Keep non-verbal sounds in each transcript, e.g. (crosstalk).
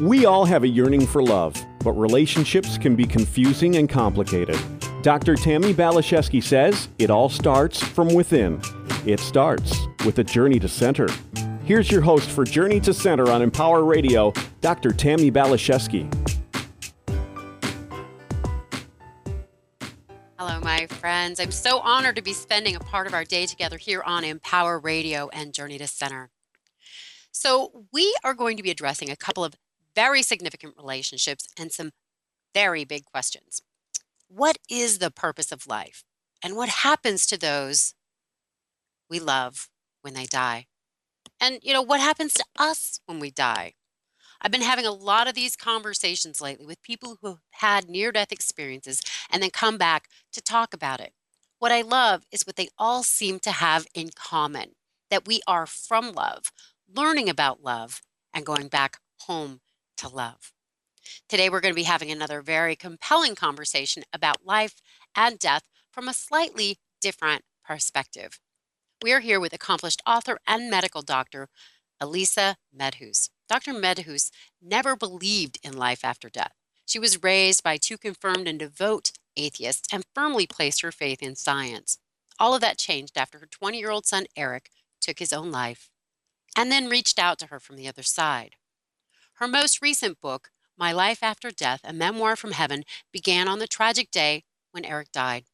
We all have a yearning for love, but relationships can be confusing and complicated. Dr. Tammy Balashevsky says it all starts from within. It starts with a journey to center. Here's your host for Journey to Center on Empower Radio, Dr. Tammy Balashevsky. Hello, my friends. I'm so honored to be spending a part of our day together here on Empower Radio and Journey to Center. So, we are going to be addressing a couple of very significant relationships and some very big questions. What is the purpose of life? And what happens to those we love when they die? And, you know, what happens to us when we die? I've been having a lot of these conversations lately with people who have had near death experiences and then come back to talk about it. What I love is what they all seem to have in common that we are from love, learning about love, and going back home to love. Today, we're going to be having another very compelling conversation about life and death from a slightly different perspective. We are here with accomplished author and medical doctor Elisa Medhus. Dr. Medhus never believed in life after death. She was raised by two confirmed and devout atheists and firmly placed her faith in science. All of that changed after her 20 year old son Erik took his own life and then reached out to her from the other side. Her most recent book, My Life After Death, a memoir from heaven, began on the tragic day when Erik died.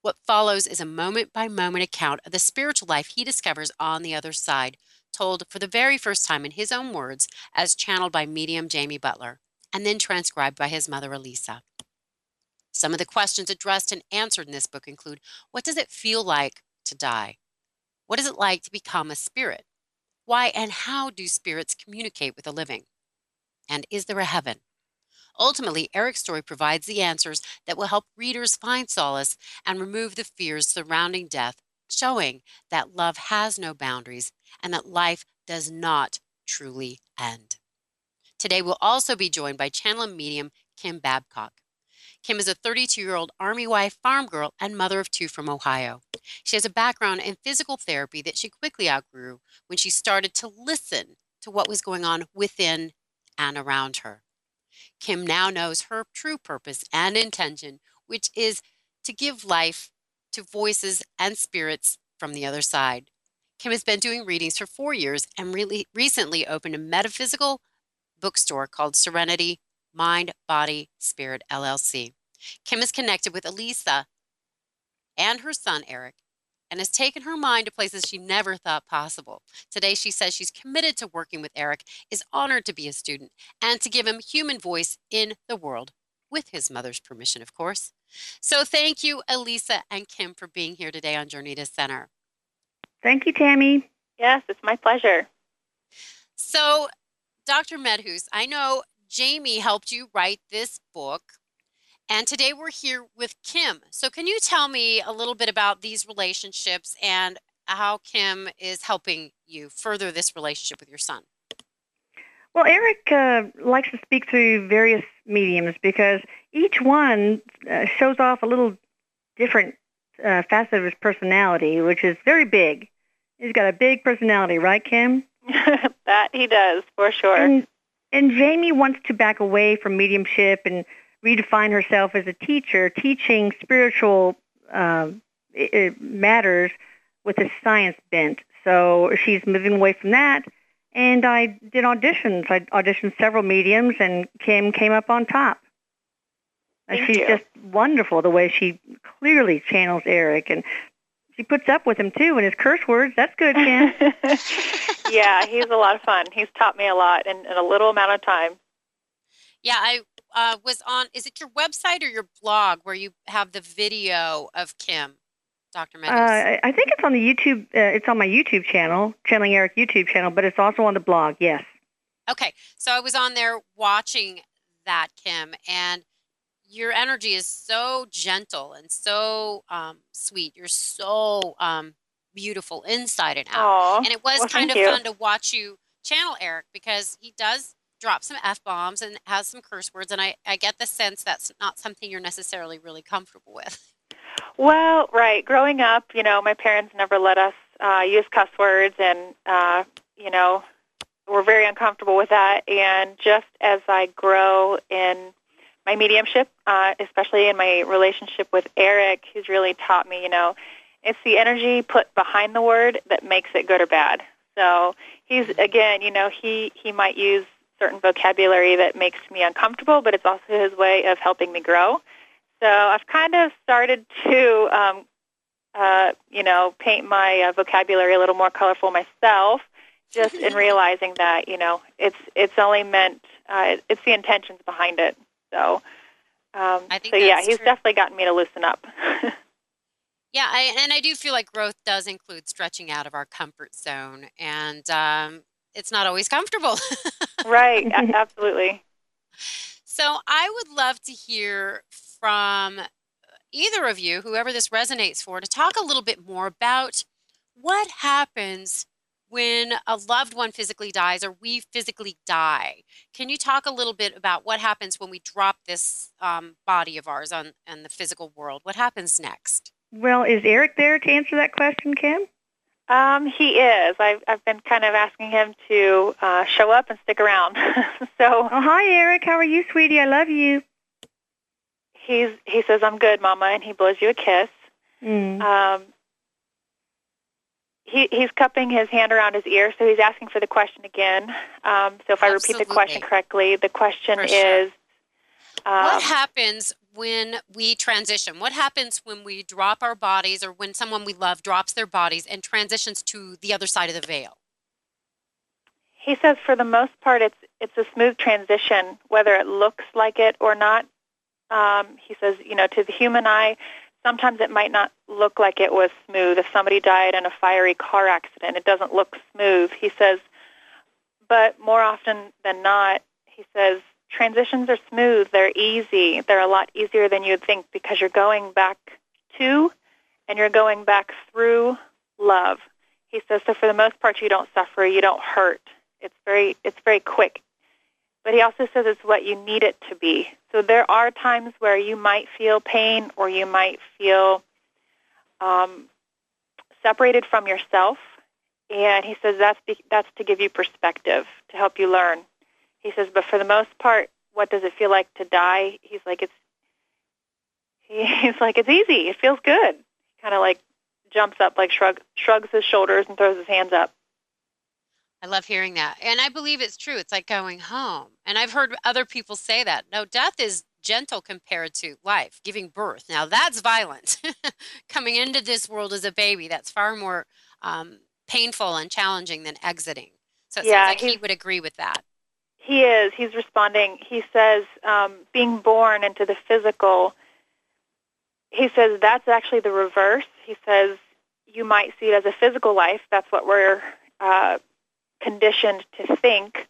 What follows is a moment by moment account of the spiritual life he discovers on the other side, told for the very first time in his own words as channeled by medium Jamie Butler, and then transcribed by his mother Elisa. Some of the questions addressed and answered in this book include What does it feel like to die? What is it like to become a spirit? Why and how do spirits communicate with the living? And is there a heaven? Ultimately, Erik's story provides the answers that will help readers find solace and remove the fears surrounding death, showing that love has no boundaries and that life does not truly end. Today, we'll also be joined by channel medium Kim Babcock. Kim is a 32 year old Army wife, farm girl, and mother of two from Ohio. She has a background in physical therapy that she quickly outgrew when she started to listen to what was going on within and around her. Kim now knows her true purpose and intention, which is to give life to voices and spirits from the other side. Kim has been doing readings for four years and really recently opened a metaphysical bookstore called Serenity Mind, Body, Spirit LLC. Kim is connected with Elisa and her son Erik and has taken her mind to places she never thought possible. Today, she says she's committed to working with Eric, is honored to be a student, and to give him human voice in the world, with his mother's permission, of course. So, thank you, Elisa and Kim, for being here today on Journey to Center. Thank you, Tammy. Yes, it's my pleasure. So, Dr. Medhus, I know Jamie helped you write this book. And today we're here with Kim. So, can you tell me a little bit about these relationships and how Kim is helping you further this relationship with your son? Well, Erik uh, likes to speak through various mediums because each one uh, shows off a little different uh, facet of his personality, which is very big. He's got a big personality, right, Kim? (laughs) that he does, for sure. And, and Jamie wants to back away from mediumship and redefine herself as a teacher, teaching spiritual uh, matters with a science bent. So she's moving away from that. And I did auditions. I auditioned several mediums, and Kim came up on top. Thank she's you. just wonderful the way she clearly channels Erik, and she puts up with him too and his curse words. That's good, Kim. (laughs) (laughs) yeah, he's a lot of fun. He's taught me a lot in, in a little amount of time. Yeah, I uh, was on, is it your website or your blog where you have the video of Kim, Dr. Medhus? Uh, I think it's on the YouTube. Uh, it's on my YouTube channel, Channeling Erik YouTube channel, but it's also on the blog. Yes. Okay, so I was on there watching that, Kim, and your energy is so gentle and so um, sweet. You're so um, beautiful inside and out. Aw, and it was well, kind of you. fun to watch you channel Erik because he does drop some f bombs and has some curse words, and I, I get the sense that's not something you're necessarily really comfortable with. Well, right. Growing up, you know, my parents never let us uh, use cuss words, and uh, you know, we're very uncomfortable with that. And just as I grow in my mediumship, uh, especially in my relationship with Erik, who's really taught me, you know, it's the energy put behind the word that makes it good or bad. So he's again, you know, he he might use certain vocabulary that makes me uncomfortable, but it's also his way of helping me grow. So I've kind of started to, um, uh, you know, paint my uh, vocabulary a little more colorful myself, just in (laughs) realizing that, you know, it's it's only meant, uh, it's the intentions behind it. So, um, I think so yeah, he's true. definitely gotten me to loosen up. (laughs) Yeah, I, and I do feel like growth does include stretching out of our comfort zone, and um, it's not always comfortable. (laughs) right, (laughs) absolutely. so I would love to hear from either of you, whoever this resonates for, to talk a little bit more about what happens when a loved one physically dies or we physically die. Can you talk a little bit about what happens when we drop this um, body of ours on, on the physical world? What happens next? Well, is Erik there to answer that question, Kim? Um, he is. I've, I've been kind of asking him to uh, show up and stick around. (laughs) so Oh, hi, Erik. How are you, sweetie? I love you. he's he says, "I'm good, Mama," and he blows you a kiss. Mm. Um, he he's cupping his hand around his ear, so he's asking for the question again. Um, so if I repeat the question correctly, the question For sure. is, um, what happens when we transition? What happens when we drop our bodies or when someone we love drops their bodies and transitions to the other side of the veil? He says for the most part it's it's a smooth transition, whether it looks like it or not. Um, he says, you know, to the human eye, sometimes it might not look like it was smooth. If somebody died in a fiery car accident, it doesn't look smooth. He says, but more often than not, he says transitions are smooth. They're easy. They're a lot easier than you'd think because you're going back to and you're going back through love. He says, so for the most part, you don't suffer, you don't hurt. It's very, it's very quick. But he also says it's what you need it to be. So there are times where you might feel pain or you might feel um, separated from yourself. And he says that's be, that's to give you perspective to help you learn. He says, but for the most part, what does it feel like to die? He's like it's. (laughs) He's like it's easy. It feels good. He kind of like jumps up, like shrug, shrugs his shoulders and throws his hands up. I love hearing that. And I believe it's true. It's like going home. And I've heard other people say that. No, death is gentle compared to life, giving birth. Now, that's violent. (laughs) Coming into this world as a baby, that's far more um, painful and challenging than exiting. So it Yeah, sounds like he he's- would agree with that. He is. He's responding. He says, um, being born into the physical, he says that's actually the reverse. He says you might see it as a physical life. That's what we're uh, conditioned to think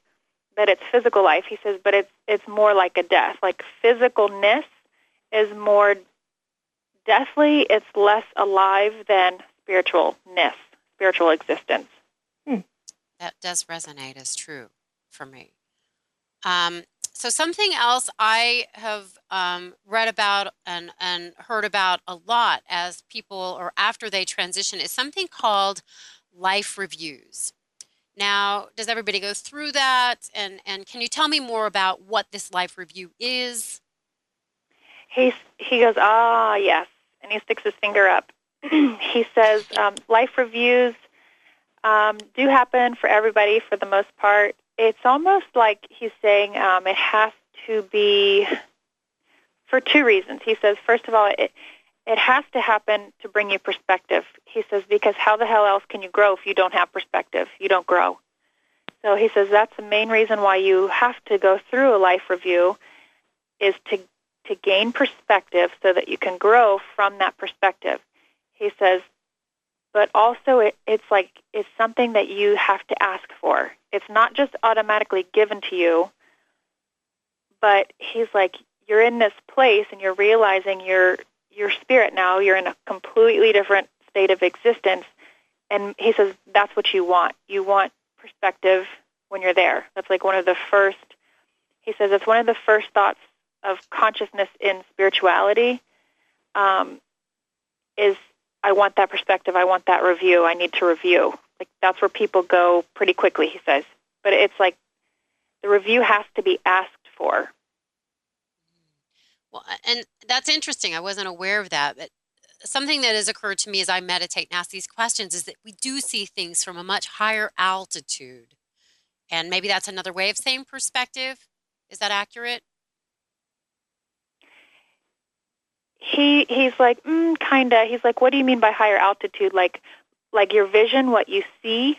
that it's physical life. He says, but it's it's more like a death. Like physicalness is more deathly. It's less alive than spiritualness, spiritual existence. That does resonate as true for me. Um, so something else I have um, read about and, and heard about a lot as people or after they transition is something called life reviews. Now, does everybody go through that? And, and can you tell me more about what this life review is? He he goes, ah, yes, and he sticks his finger up. (clears throat) he says, um, life reviews um, do happen for everybody for the most part. It's almost like he's saying um, it has to be for two reasons. He says, first of all, it it has to happen to bring you perspective. He says, because how the hell else can you grow if you don't have perspective? You don't grow. So he says that's the main reason why you have to go through a life review is to to gain perspective so that you can grow from that perspective. He says, but also it, it's like it's something that you have to ask for. It's not just automatically given to you, but he's like, you're in this place and you're realizing your your spirit now, you're in a completely different state of existence. And he says that's what you want. You want perspective when you're there. That's like one of the first he says it's one of the first thoughts of consciousness in spirituality um, is I want that perspective. I want that review. I need to review. Like that's where people go pretty quickly. He says, but it's like the review has to be asked for. Well, and that's interesting. I wasn't aware of that. But something that has occurred to me as I meditate and ask these questions is that we do see things from a much higher altitude. And maybe that's another way of saying perspective. Is that accurate? He he's like, mm, kinda. He's like, what do you mean by higher altitude? Like, like your vision, what you see.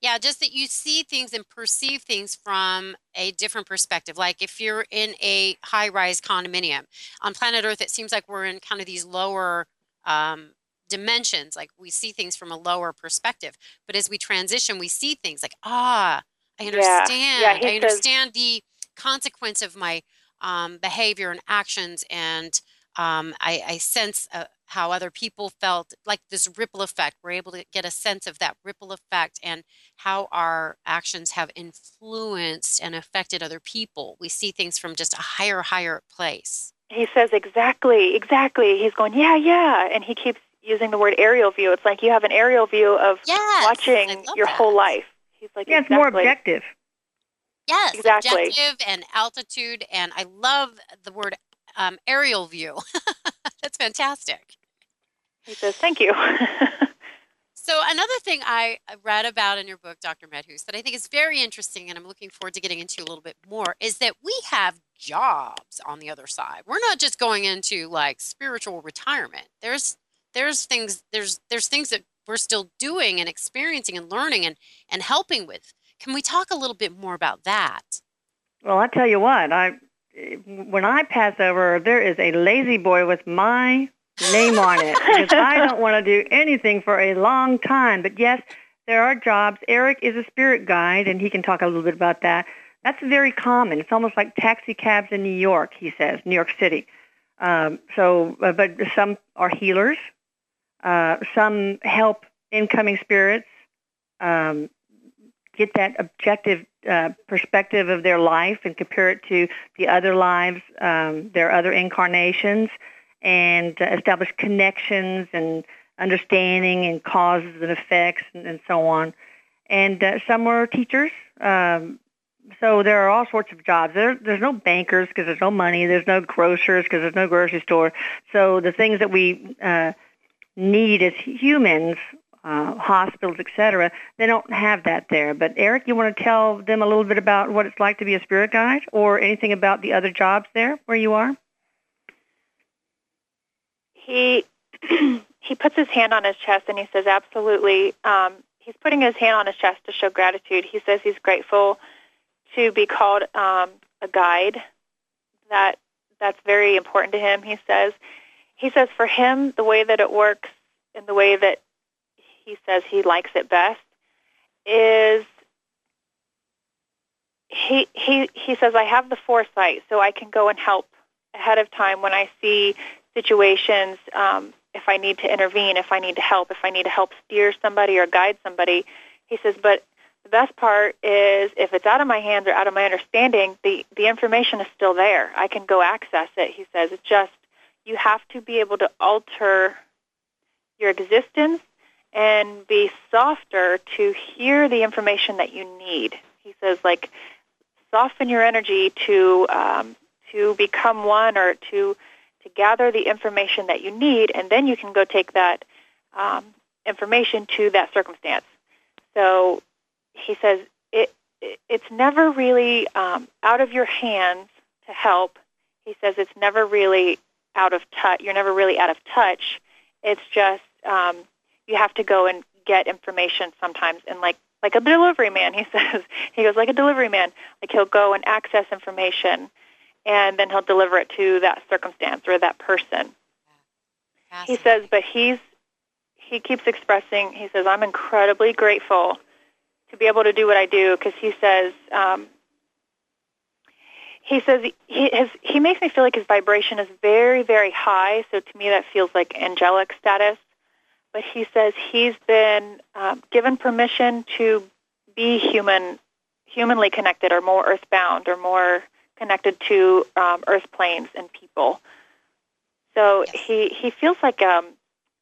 Yeah, just that you see things and perceive things from a different perspective. Like if you're in a high rise condominium on planet Earth, it seems like we're in kind of these lower um, dimensions. Like we see things from a lower perspective. But as we transition, we see things like, ah, I understand. Yeah. I Yeah, says- understand the consequence of my um, behavior and actions. And um, I, I sense uh, how other people felt like this ripple effect. We're able to get a sense of that ripple effect and how our actions have influenced and affected other people. We see things from just a higher, higher place. He says exactly, exactly. He's going, yeah, yeah, and he keeps using the word aerial view. It's like you have an aerial view of Yes, watching your that. whole life. He's like, Yeah, it's more objective. Yes, Exactly. objective and altitude, and I love the word um, aerial view. (laughs) That's fantastic. He says, thank you. (laughs) So another thing I read about in your book, Dr. Medhus, that I think is very interesting, and I'm looking forward to getting into a little bit more, is that we have jobs on the other side. We're not just going into like spiritual retirement. There's there's things there's there's things that we're still doing and experiencing and learning and and helping with. Can we talk a little bit more about that? Well, I tell you what, I when I pass over, there is a lazy boy with my name on it because I (laughs) don't want to do anything for a long time. But yes, there are jobs. Erik is a spirit guide, and he can talk a little bit about that. That's very common. It's almost like taxi cabs in New York. He says, New York City. Um, so, uh, but some are healers. Uh, some help incoming spirits um, get that objective uh, perspective of their life and compare it to the other lives, um, their other incarnations, and uh, establish connections and understanding and causes and effects and, and so on. And uh, some are teachers. Um, so there are all sorts of jobs. There, there's no bankers because there's no money. There's no grocers because there's no grocery store. So the things that we uh, need as humans, uh, hospitals, etc., they don't have that there. But Erik, you want to tell them a little bit about what it's like to be a spirit guide, or anything about the other jobs there where you are? he (clears throat) he puts his hand on his chest and he says, absolutely. Um, he's putting his hand on his chest to show gratitude. He says he's grateful to be called um, a guide. That that's very important to him. He says he says for him the way that it works and the way that he says he likes it best is he he he says I have the foresight so I can go and help ahead of time when I see situations um, if I need to intervene, if I need to help, if I need to help steer somebody or guide somebody. He says, but the best part is if it's out of my hands or out of my understanding, the, the information is still there. I can go access it. He says, it's just you have to be able to alter your existence and be softer to hear the information that you need. He says, like, soften your energy to um, to become one or to to gather the information that you need, and then you can go take that um, information to that circumstance. So he says it, it it's never really um, out of your hands to help. He says it's never really out of touch. You're never really out of touch. It's just um, you have to go and get information sometimes, and like like a delivery man, he (laughs) says he goes like a delivery man. Like he'll go and access information and then he'll deliver it to that circumstance or that person. He says, but he's he keeps expressing. He says, I'm incredibly grateful to be able to do what I do because he says um, he says he his he makes me feel like his vibration is very very high. So to me, that feels like angelic status. But he says he's been um, given permission to be human, humanly connected, or more earthbound, or more connected to um, earth planes and people. So Yes. he he feels like um,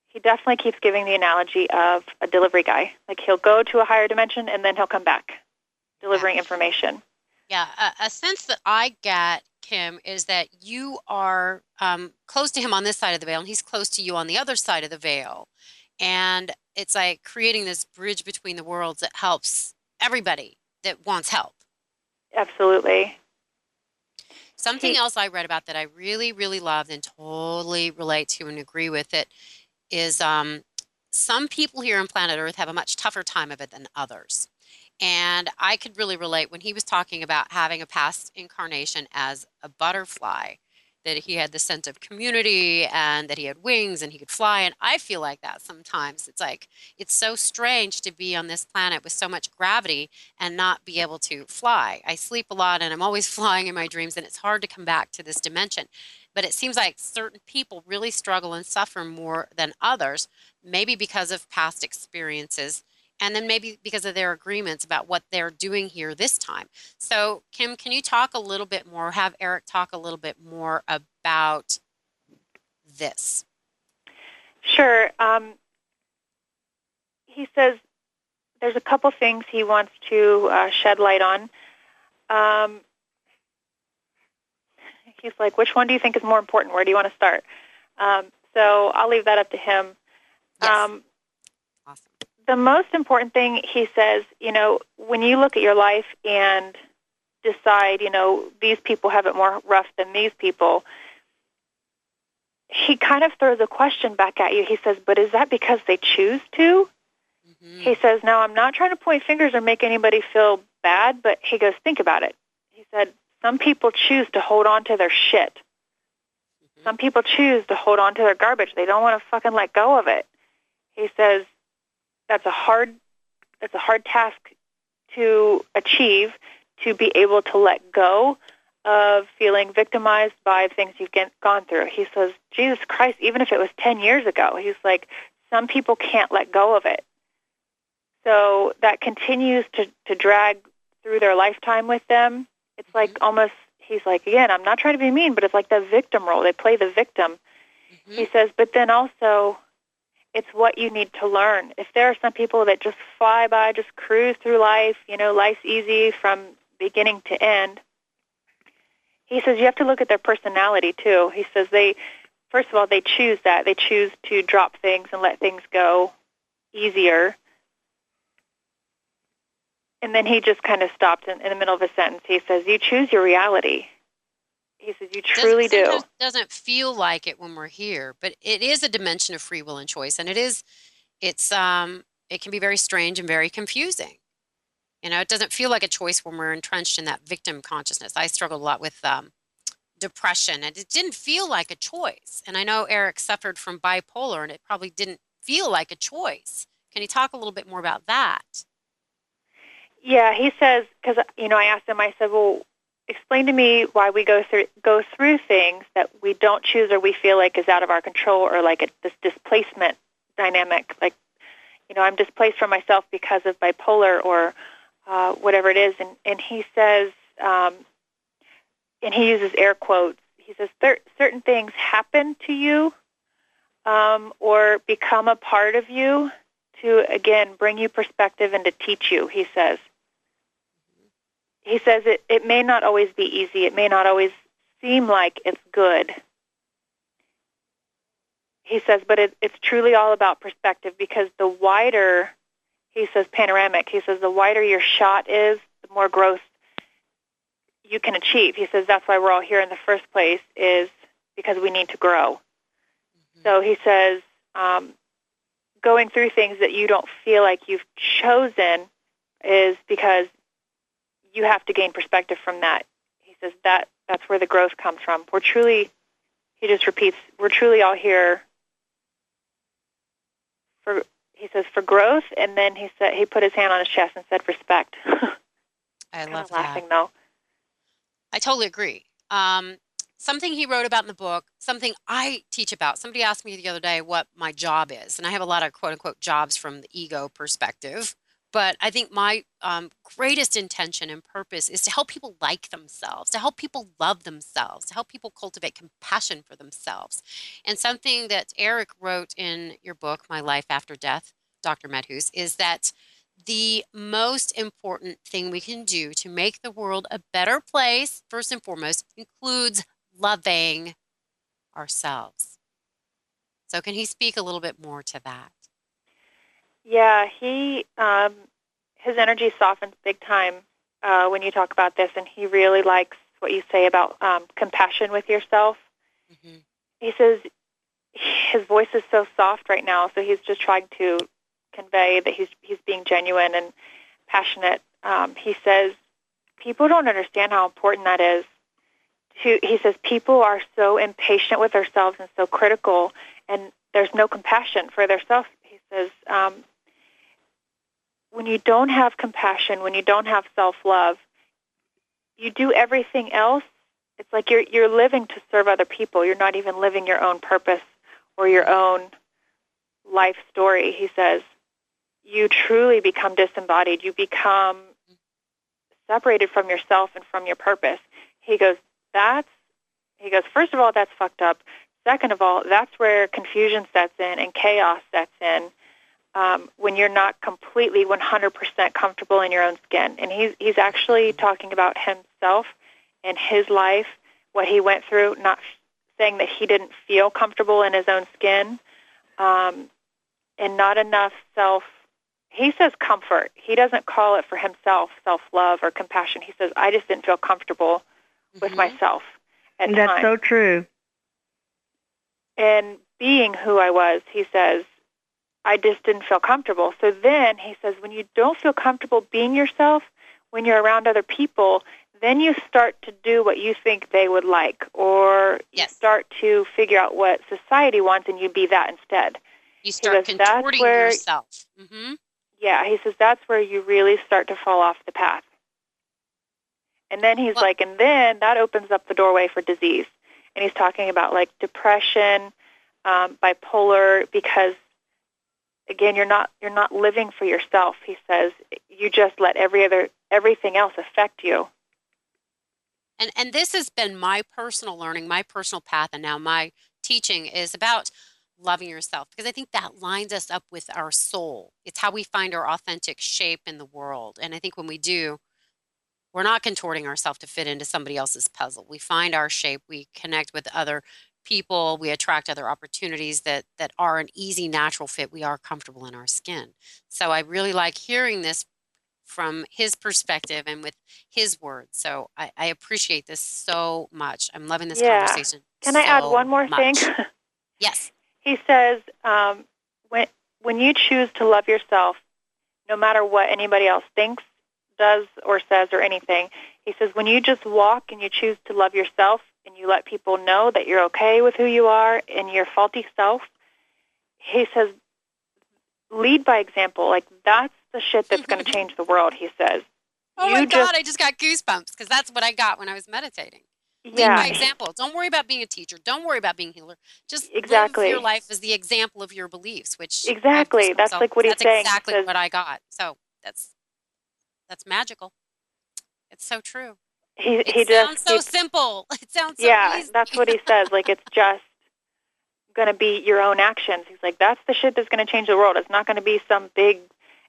he definitely keeps giving the analogy of a delivery guy. Like he'll go to a higher dimension and then he'll come back, deliver delivering information. Yeah, a, a sense that I get, Kim, is that you are um, close to him on this side of the veil, and he's close to you on the other side of the veil. And it's like creating this bridge between the worlds that helps everybody that wants help. Absolutely. Something He- else I read about that I really, really loved and totally relate to and agree with it is um, some people here on planet Earth have a much tougher time of it than others. And I could really relate when he was talking about having a past incarnation as a butterfly, that he had the sense of community and that he had wings and he could fly. And I feel like that sometimes. It's like, it's so strange to be on this planet with so much gravity and not be able to fly. I sleep a lot and I'm always (laughs) flying in my dreams, and it's hard to come back to this dimension. But it seems like certain people really struggle and suffer more than others, maybe because of past experiences, and then maybe because of their agreements about what they're doing here this time. So, Kim, can you talk a little bit more, have Erik talk a little bit more about this? Sure. Um, he says there's a couple things he wants to uh, shed light on. Um, he's like, which one do you think is more important? Where do you want to start? Um, so I'll leave that up to him. Yes. Um, awesome. The most important thing he says, you know, when you look at your life and decide, you know, these people have it more rough than these people, he kind of throws a question back at you. He says, but is that because they choose to? Mhm. He says, now I'm not trying to point fingers or make anybody feel bad, but he goes, think about it. He said, some people choose to hold on to their shit. Mhm. Some people choose to hold on to their garbage. They don't want to fucking let go of it. He says that's a hard that's a hard task to achieve to be able to let go of feeling victimized by things you've get, gone through. He says, Jesus Christ, even if it was 10 years ago, he's like, some people can't let go of it. So that continues to, to drag through their lifetime with them. It's like almost, he's like, again, I'm not trying to be mean, but it's like the victim role. They play the victim. Mhm. He says, but then also, it's what you need to learn. If there are some people that just fly by, just cruise through life, you know, life's easy from beginning to end. He says you have to look at their personality too. He says they, first of all, they choose that. They choose to drop things and let things go easier. And then he just kind of stopped in, in the middle of a sentence. He says, you choose your reality. He says, you truly doesn't, do. Doesn't feel like it when we're here, but it is a dimension of free will and choice, and it is, it's um, it can be very strange and very confusing. You know, it doesn't feel like a choice when we're entrenched in that victim consciousness. I struggled a lot with um, depression, and it didn't feel like a choice. And I know Erik suffered from bipolar, and it probably didn't feel like a choice. Can you talk a little bit more about that? Yeah, he says because you know I asked him. I said, "Well, explain to me why we go through go through things that we don't choose or we feel like is out of our control or like a, this displacement dynamic. Like, you know, I'm displaced from myself because of bipolar or uh, whatever it is." And and he says, um, and he uses air quotes. He says, "Cer- "Certain things happen to you." Um, or become a part of you to again bring you perspective and to teach you he says he says it, it may not always be easy. It may not always seem like it's good. He says but it, it's truly all about perspective because the wider he says panoramic he says the wider your shot is the more growth you can achieve. He says that's why we're all here in the first place is because we need to grow. So he says um, going through things that you don't feel like you've chosen is because you have to gain perspective from that. He says that that's where the growth comes from. We're truly, he just repeats, we're truly all here for, he says, for growth. And then he said, he put his hand on his chest and said, respect. (laughs) I kind love of that. laughing though. I totally agree. Um, something he wrote about in the book, something I teach about. Somebody asked me the other day what my job is, and I have a lot of quote unquote jobs from the ego perspective. But I think my um, greatest intention and purpose is to help people like themselves, to help people love themselves, to help people cultivate compassion for themselves. And something that Erik wrote in your book, My Life After Death, Dr. Medhus, is that the most important thing we can do to make the world a better place, first and foremost, includes loving ourselves. So, can he speak a little bit more to that? Yeah, he um, his energy softens big time uh, when you talk about this, and he really likes what you say about um, compassion with yourself. Mm-hmm. He says his voice is so soft right now, so he's just trying to convey that he's he's being genuine and passionate. Um, he says people don't understand how important that is. To he says people are so impatient with themselves and so critical, and there's no compassion for themselves. He says um, when you don't have compassion, when you don't have self love, you do everything else. It's like you're you're living to serve other people. You're not even living your own purpose or your own life story. He says, you truly become disembodied. You become separated from yourself and from your purpose. He goes, that's, he goes, first of all, that's fucked up. Second of all, that's where confusion sets in and chaos sets in um, when you're not completely 100% comfortable in your own skin. And he's, he's actually talking about himself and his life, what he went through, not saying that he didn't feel comfortable in his own skin, um, and not enough self he says comfort. He doesn't call it for himself self love or compassion. He says, I just didn't feel comfortable mm-hmm. with myself at and That's times. so true. And being who I was, he says, I just didn't feel comfortable. So then he says, when you don't feel comfortable being yourself, when you're around other people, then you start to do what you think they would like, or yes. you start to figure out what society wants, and you be that instead. You start goes, contorting where, yourself. Mm-hmm. Yeah, he says that's where you really start to fall off the path. And then he's well, like, and then that opens up the doorway for disease. And he's talking about like depression, um, bipolar, because again, you're not you're not living for yourself. He says you just let every other everything else affect you. And and this has been my personal learning, my personal path, and now my teaching is about loving yourself because I think that lines us up with our soul. It's how we find our authentic shape in the world. And I think when we do, we're not contorting ourselves to fit into somebody else's puzzle. We find our shape, we connect with other people, we attract other opportunities that that are an easy natural fit. We are comfortable in our skin. So I really like hearing this from his perspective and with his words. So I, I appreciate this so much. I'm loving this yeah. conversation. Can so I add one more much. thing? (laughs) yes. He says, um, when, when you choose to love yourself, no matter what anybody else thinks, does, or says, or anything, he says, when you just walk and you choose to love yourself and you let people know that you're okay with who you are and your faulty self, he says, lead by example. Like, that's the shit that's going (laughs) to change the world, he says. Oh you my God, I just got goosebumps because that's what I got when I was meditating. Yeah. Lead by example. Don't worry about being a teacher. Don't worry about being a healer. Just exactly. live your life as the example of your beliefs, which exactly. That's like what he's saying. that's saying. exactly says, what I got. So that's that's magical. It's so true. He it he sounds just so simple. (laughs) It sounds so yeah. Easy. That's what he says. Like it's just going to be your own actions. He's like, that's the shit that's going to change the world. It's not going to be some big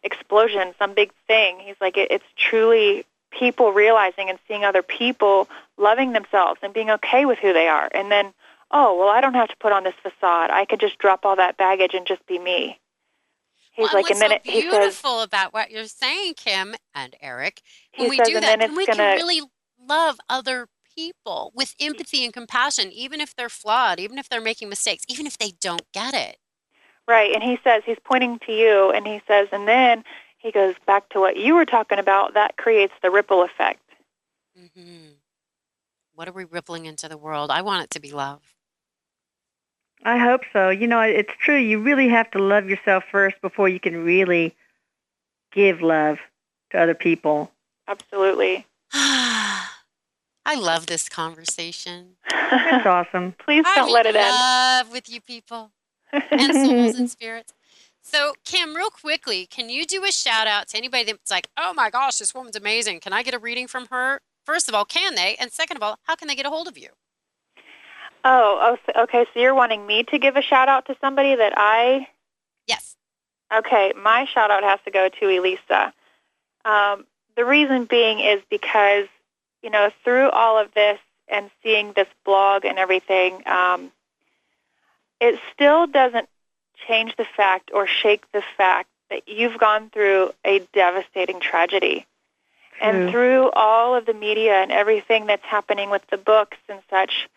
explosion, some big thing. He's like, it, it's truly people realizing and seeing other people loving themselves and being okay with who they are. And then, oh, well, I don't have to put on this facade. I could just drop all that baggage and just be me. He's well, like, and then so it, he beautiful says, about what you're saying, Kim and Erik. When we says, do that, then, then we gonna, can really love other people with empathy and compassion, even if they're flawed, even if they're making mistakes, even if they don't get it. Right. And he says, he's pointing to you, and he says, and then he goes back to what you were talking about. That creates the ripple effect. Mm-hmm. What are we rippling into the world? I want it to be love. I hope so. You know, it's true. You really have to love yourself first before you can really give love to other people. Absolutely. (sighs) (sighs) I love this conversation. That's (laughs) awesome. Please don't I let it end. I love with you people and souls and spirits. So, Kim, real quickly, can you do a shout out to anybody that's like, oh my gosh, this woman's amazing? Can I get a reading from her? First of all, can they? And second of all, how can they get a hold of you? Oh, oh okay. So you're wanting me to give a shout out to somebody that I. Yes. Okay, my shout out has to go to Elisa. Um, the reason being is because, you know, through all of this and seeing this blog and everything, um, it still doesn't change the fact or shake the fact that you've gone through a devastating tragedy. And through all of the media and everything that's happening with the books and such,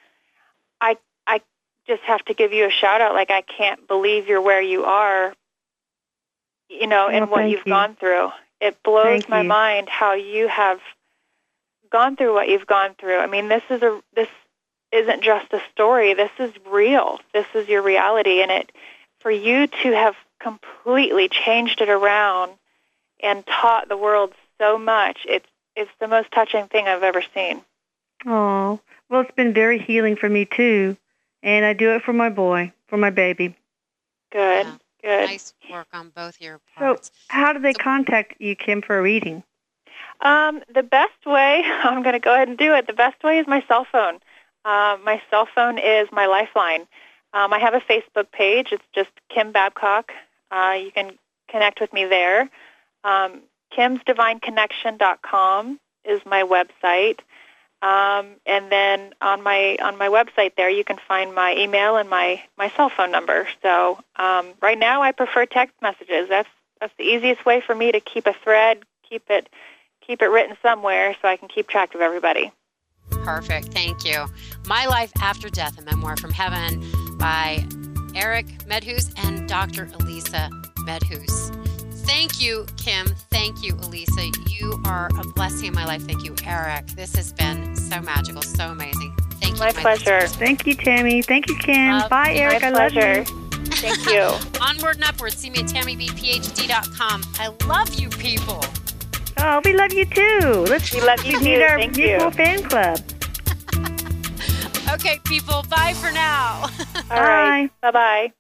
I I just have to give you a shout out. Like I can't believe you're where you are, you know, and Well, what you've you. gone through. It blows Thank my you. mind how you have gone through what you've gone through. I mean, this is a this isn't just a story. This is real. This is your reality, and it for you to have completely changed it around and taught the world so much. It's it's the most touching thing I've ever seen. Oh, well, it's been very healing for me too, and I do it for my boy, for my baby. Good, Yeah. good. Nice work on both your parts. So, how do they So- contact you, Kim, for a reading? Um, the best way, (laughs) I'm going to go ahead and do it. The best way is my cell phone. Uh, my cell phone is my lifeline. Um, I have a Facebook page. It's just Kim Babcock. Uh, you can connect with me there. Um, Kim'sDivineConnection.com is my website. Um, and then on my on my website there, you can find my email and my, my cell phone number. So um, right now, I prefer text messages. That's that's the easiest way for me to keep a thread, keep it keep it written somewhere so I can keep track of everybody. Perfect. Thank you. My Life After Death, a memoir from heaven by Erik Medhus and Dr. Elisa Medhus. Thank you, Kim. Thank you, Elisa. You are a blessing in my life. Thank you, Erik. This has been so magical, so amazing. Thank you. My pleasure. listeners. Thank you, Tammy. Thank you, Kim. Love Bye, you. Erik. My I love pleasure. you. Thank you. (laughs) Onward and upward. See me at TammyBPhD.com. I love you people. Oh, we love you too. Let's We love you we need too. our Thank mutual you. fan club. (laughs) Okay, people. Bye for now. All right. Bye bye.